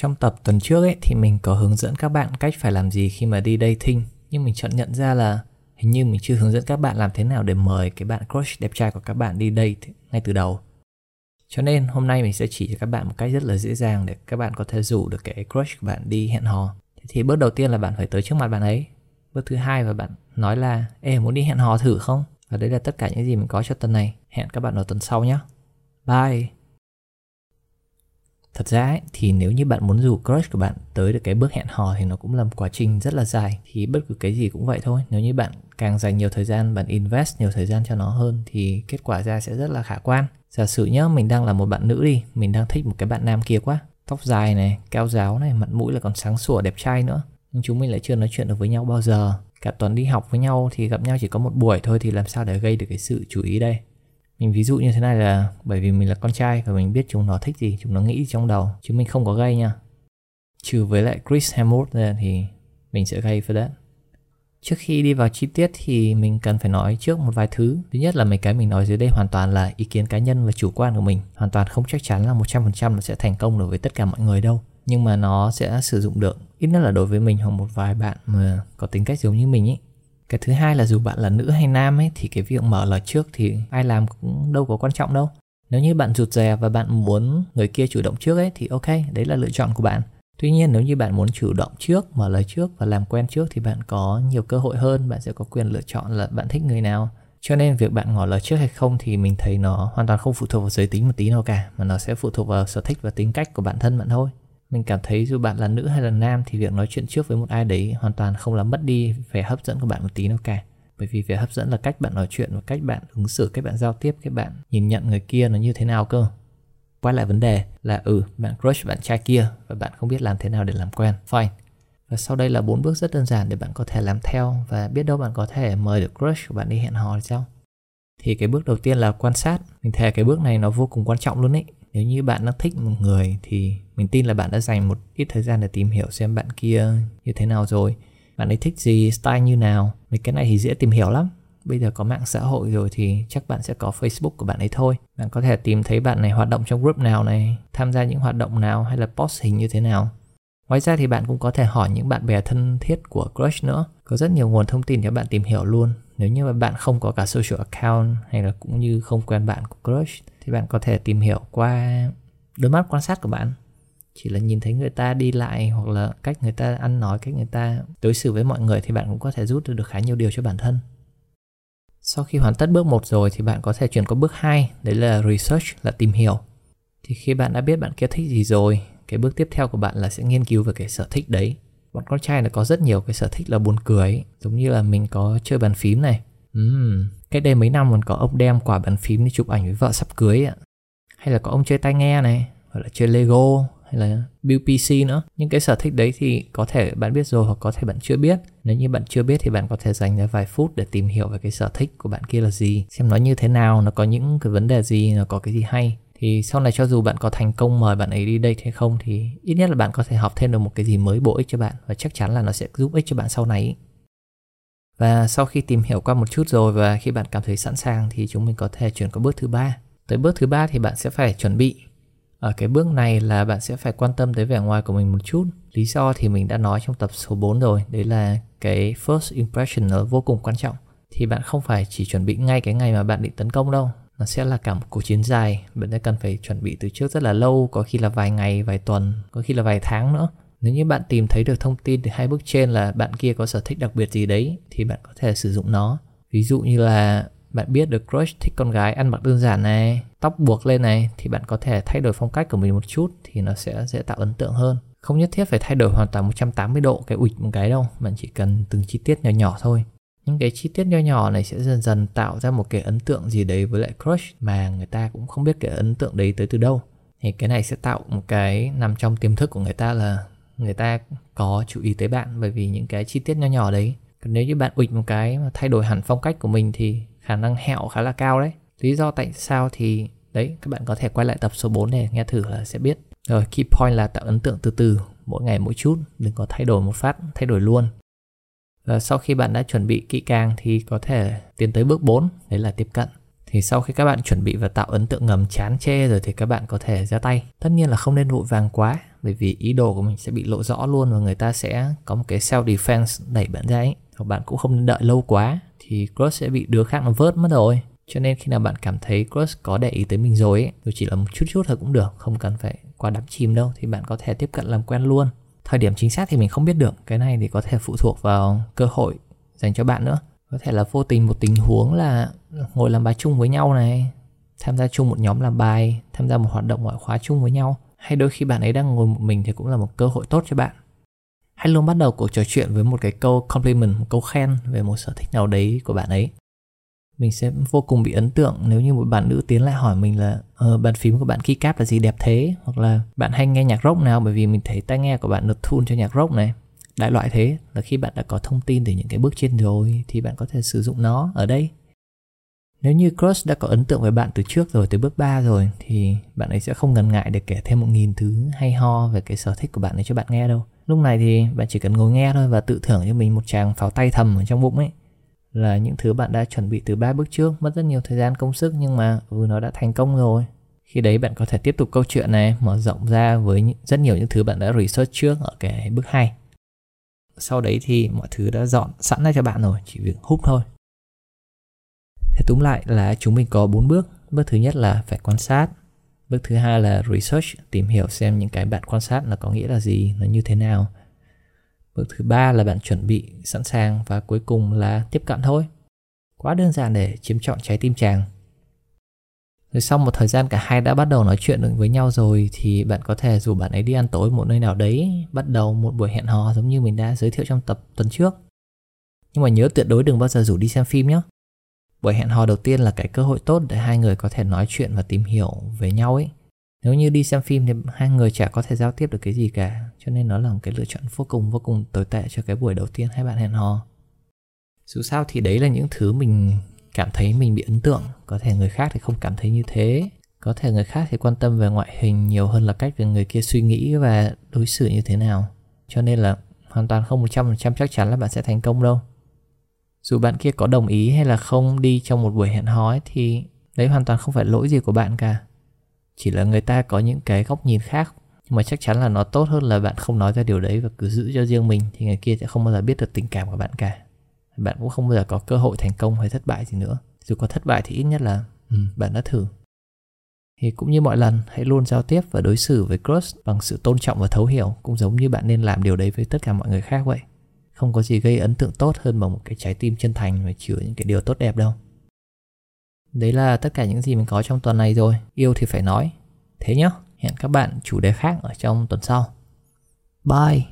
Trong tập tuần trước ấy, thì mình có hướng dẫn các bạn cách phải làm gì khi mà đi dating Nhưng mình chợt nhận ra là hình như mình chưa hướng dẫn các bạn làm thế nào để mời cái bạn crush đẹp trai của các bạn đi date ngay từ đầu cho nên hôm nay mình sẽ chỉ cho các bạn một cách rất là dễ dàng để các bạn có thể rủ được cái crush của bạn đi hẹn hò. Thế thì bước đầu tiên là bạn phải tới trước mặt bạn ấy. Bước thứ hai là bạn nói là, Ê, muốn đi hẹn hò thử không? Và đấy là tất cả những gì mình có cho tuần này. Hẹn các bạn ở tuần sau nhé. Bye! Thật ra ấy, thì nếu như bạn muốn rủ crush của bạn tới được cái bước hẹn hò thì nó cũng là một quá trình rất là dài. Thì bất cứ cái gì cũng vậy thôi. Nếu như bạn càng dành nhiều thời gian, bạn invest nhiều thời gian cho nó hơn thì kết quả ra sẽ rất là khả quan. Giả sử nhá, mình đang là một bạn nữ đi, mình đang thích một cái bạn nam kia quá. Tóc dài này, keo giáo này, mặt mũi là còn sáng sủa đẹp trai nữa. Nhưng chúng mình lại chưa nói chuyện được với nhau bao giờ. Cả tuần đi học với nhau thì gặp nhau chỉ có một buổi thôi thì làm sao để gây được cái sự chú ý đây? Mình ví dụ như thế này là bởi vì mình là con trai và mình biết chúng nó thích gì, chúng nó nghĩ trong đầu, chứ mình không có gây nha. Trừ với lại Chris Hemsworth ra thì mình sẽ gây for that. Trước khi đi vào chi tiết thì mình cần phải nói trước một vài thứ. Thứ nhất là mấy cái mình nói dưới đây hoàn toàn là ý kiến cá nhân và chủ quan của mình. Hoàn toàn không chắc chắn là 100% nó sẽ thành công đối với tất cả mọi người đâu. Nhưng mà nó sẽ sử dụng được ít nhất là đối với mình hoặc một vài bạn mà có tính cách giống như mình ấy cái thứ hai là dù bạn là nữ hay nam ấy, thì cái việc mở lời trước thì ai làm cũng đâu có quan trọng đâu. Nếu như bạn rụt rè và bạn muốn người kia chủ động trước ấy, thì ok, đấy là lựa chọn của bạn. Tuy nhiên, nếu như bạn muốn chủ động trước, mở lời trước và làm quen trước thì bạn có nhiều cơ hội hơn, bạn sẽ có quyền lựa chọn là bạn thích người nào. Cho nên việc bạn ngỏ lời trước hay không thì mình thấy nó hoàn toàn không phụ thuộc vào giới tính một tí nào cả, mà nó sẽ phụ thuộc vào sở thích và tính cách của bản thân bạn thôi mình cảm thấy dù bạn là nữ hay là nam thì việc nói chuyện trước với một ai đấy hoàn toàn không làm mất đi vẻ hấp dẫn của bạn một tí nào cả. Bởi vì vẻ hấp dẫn là cách bạn nói chuyện và cách bạn ứng xử, cách bạn giao tiếp, cách bạn nhìn nhận người kia nó như thế nào cơ. Quay lại vấn đề là ừ bạn crush bạn trai kia và bạn không biết làm thế nào để làm quen. Fine. Và sau đây là bốn bước rất đơn giản để bạn có thể làm theo và biết đâu bạn có thể mời được crush của bạn đi hẹn hò thì sao? Thì cái bước đầu tiên là quan sát. Mình thề cái bước này nó vô cùng quan trọng luôn ấy. Nếu như bạn đang thích một người thì mình tin là bạn đã dành một ít thời gian để tìm hiểu xem bạn kia như thế nào rồi. Bạn ấy thích gì, style như nào? Mấy cái này thì dễ tìm hiểu lắm. Bây giờ có mạng xã hội rồi thì chắc bạn sẽ có facebook của bạn ấy thôi. Bạn có thể tìm thấy bạn này hoạt động trong group nào này, tham gia những hoạt động nào hay là post hình như thế nào. Ngoài ra thì bạn cũng có thể hỏi những bạn bè thân thiết của crush nữa. Có rất nhiều nguồn thông tin cho bạn tìm hiểu luôn. Nếu như mà bạn không có cả social account hay là cũng như không quen bạn của crush, thì bạn có thể tìm hiểu qua đôi mắt quan sát của bạn chỉ là nhìn thấy người ta đi lại hoặc là cách người ta ăn nói cách người ta đối xử với mọi người thì bạn cũng có thể rút được khá nhiều điều cho bản thân sau khi hoàn tất bước 1 rồi thì bạn có thể chuyển qua bước 2, đấy là research là tìm hiểu. Thì khi bạn đã biết bạn kia thích gì rồi, cái bước tiếp theo của bạn là sẽ nghiên cứu về cái sở thích đấy. Bọn con trai nó có rất nhiều cái sở thích là buồn cười ấy. giống như là mình có chơi bàn phím này. Uhm, cách đây mấy năm còn có ông đem quả bàn phím đi chụp ảnh với vợ sắp cưới ạ. Hay là có ông chơi tai nghe này, hoặc là chơi Lego, hay là build PC nữa. Những cái sở thích đấy thì có thể bạn biết rồi hoặc có thể bạn chưa biết. Nếu như bạn chưa biết thì bạn có thể dành ra vài phút để tìm hiểu về cái sở thích của bạn kia là gì, xem nó như thế nào, nó có những cái vấn đề gì, nó có cái gì hay. Thì sau này cho dù bạn có thành công mời bạn ấy đi đây hay không thì ít nhất là bạn có thể học thêm được một cái gì mới bổ ích cho bạn và chắc chắn là nó sẽ giúp ích cho bạn sau này. Và sau khi tìm hiểu qua một chút rồi và khi bạn cảm thấy sẵn sàng thì chúng mình có thể chuyển qua bước thứ ba. Tới bước thứ ba thì bạn sẽ phải chuẩn bị ở cái bước này là bạn sẽ phải quan tâm tới vẻ ngoài của mình một chút. Lý do thì mình đã nói trong tập số 4 rồi, đấy là cái first impression nó vô cùng quan trọng. Thì bạn không phải chỉ chuẩn bị ngay cái ngày mà bạn định tấn công đâu. Nó sẽ là cả một cuộc chiến dài, bạn sẽ cần phải chuẩn bị từ trước rất là lâu, có khi là vài ngày, vài tuần, có khi là vài tháng nữa. Nếu như bạn tìm thấy được thông tin từ hai bước trên là bạn kia có sở thích đặc biệt gì đấy, thì bạn có thể sử dụng nó. Ví dụ như là bạn biết được crush thích con gái ăn mặc đơn giản này, tóc buộc lên này thì bạn có thể thay đổi phong cách của mình một chút thì nó sẽ dễ tạo ấn tượng hơn. Không nhất thiết phải thay đổi hoàn toàn 180 độ cái ụt một cái đâu, bạn chỉ cần từng chi tiết nhỏ nhỏ thôi. Những cái chi tiết nhỏ nhỏ này sẽ dần dần tạo ra một cái ấn tượng gì đấy với lại crush mà người ta cũng không biết cái ấn tượng đấy tới từ đâu. Thì cái này sẽ tạo một cái nằm trong tiềm thức của người ta là người ta có chú ý tới bạn bởi vì những cái chi tiết nhỏ nhỏ đấy. Còn nếu như bạn ụt một cái mà thay đổi hẳn phong cách của mình thì khả năng hẹo khá là cao đấy. Lý do tại sao thì, đấy, các bạn có thể quay lại tập số 4 để nghe thử là sẽ biết. Rồi, key point là tạo ấn tượng từ từ, mỗi ngày mỗi chút, đừng có thay đổi một phát, thay đổi luôn. Và sau khi bạn đã chuẩn bị kỹ càng thì có thể tiến tới bước 4 đấy là tiếp cận. Thì sau khi các bạn chuẩn bị và tạo ấn tượng ngầm chán chê rồi thì các bạn có thể ra tay. Tất nhiên là không nên vội vàng quá, bởi vì ý đồ của mình sẽ bị lộ rõ luôn và người ta sẽ có một cái self defense đẩy bạn ra ấy và bạn cũng không nên đợi lâu quá thì crush sẽ bị đứa khác nó vớt mất rồi. Cho nên khi nào bạn cảm thấy crush có để ý tới mình rồi ấy, dù chỉ là một chút chút thôi cũng được, không cần phải quá đắm chìm đâu, thì bạn có thể tiếp cận làm quen luôn. Thời điểm chính xác thì mình không biết được, cái này thì có thể phụ thuộc vào cơ hội dành cho bạn nữa. Có thể là vô tình một tình huống là ngồi làm bài chung với nhau này, tham gia chung một nhóm làm bài, tham gia một hoạt động ngoại khóa chung với nhau. Hay đôi khi bạn ấy đang ngồi một mình thì cũng là một cơ hội tốt cho bạn hãy luôn bắt đầu cuộc trò chuyện với một cái câu compliment một câu khen về một sở thích nào đấy của bạn ấy. Mình sẽ vô cùng bị ấn tượng nếu như một bạn nữ tiến lại hỏi mình là ờ, bàn phím của bạn keycap là gì? Đẹp thế? Hoặc là bạn hay nghe nhạc rock nào? Bởi vì mình thấy tai nghe của bạn được tune cho nhạc rock này. Đại loại thế là khi bạn đã có thông tin từ những cái bước trên rồi thì bạn có thể sử dụng nó ở đây nếu như Cross đã có ấn tượng với bạn từ trước rồi, từ bước 3 rồi thì bạn ấy sẽ không ngần ngại để kể thêm một nghìn thứ hay ho về cái sở thích của bạn ấy cho bạn nghe đâu. Lúc này thì bạn chỉ cần ngồi nghe thôi và tự thưởng cho mình một tràng pháo tay thầm ở trong bụng ấy. Là những thứ bạn đã chuẩn bị từ ba bước trước mất rất nhiều thời gian công sức nhưng mà ừ nó đã thành công rồi. Khi đấy bạn có thể tiếp tục câu chuyện này mở rộng ra với rất nhiều những thứ bạn đã research trước ở cái bước 2 sau đấy thì mọi thứ đã dọn sẵn ra cho bạn rồi chỉ việc hút thôi thế túm lại là chúng mình có bốn bước. Bước thứ nhất là phải quan sát. Bước thứ hai là research, tìm hiểu xem những cái bạn quan sát là có nghĩa là gì, nó như thế nào. Bước thứ ba là bạn chuẩn bị, sẵn sàng và cuối cùng là tiếp cận thôi. Quá đơn giản để chiếm trọn trái tim chàng. Rồi sau một thời gian cả hai đã bắt đầu nói chuyện được với nhau rồi thì bạn có thể rủ bạn ấy đi ăn tối một nơi nào đấy, bắt đầu một buổi hẹn hò giống như mình đã giới thiệu trong tập tuần trước. Nhưng mà nhớ tuyệt đối đừng bao giờ rủ đi xem phim nhé buổi hẹn hò đầu tiên là cái cơ hội tốt để hai người có thể nói chuyện và tìm hiểu về nhau ấy. Nếu như đi xem phim thì hai người chả có thể giao tiếp được cái gì cả, cho nên nó là một cái lựa chọn vô cùng vô cùng tồi tệ cho cái buổi đầu tiên hai bạn hẹn hò. Dù sao thì đấy là những thứ mình cảm thấy mình bị ấn tượng. Có thể người khác thì không cảm thấy như thế. Có thể người khác thì quan tâm về ngoại hình nhiều hơn là cách người kia suy nghĩ và đối xử như thế nào. Cho nên là hoàn toàn không 100% chắc chắn là bạn sẽ thành công đâu dù bạn kia có đồng ý hay là không đi trong một buổi hẹn hò ấy, thì đấy hoàn toàn không phải lỗi gì của bạn cả. Chỉ là người ta có những cái góc nhìn khác nhưng mà chắc chắn là nó tốt hơn là bạn không nói ra điều đấy và cứ giữ cho riêng mình thì người kia sẽ không bao giờ biết được tình cảm của bạn cả. Bạn cũng không bao giờ có cơ hội thành công hay thất bại gì nữa. Dù có thất bại thì ít nhất là ừ, bạn đã thử. Thì cũng như mọi lần hãy luôn giao tiếp và đối xử với crush bằng sự tôn trọng và thấu hiểu cũng giống như bạn nên làm điều đấy với tất cả mọi người khác vậy không có gì gây ấn tượng tốt hơn bằng một cái trái tim chân thành và chứa những cái điều tốt đẹp đâu. Đấy là tất cả những gì mình có trong tuần này rồi. Yêu thì phải nói. Thế nhá. Hẹn các bạn chủ đề khác ở trong tuần sau. Bye.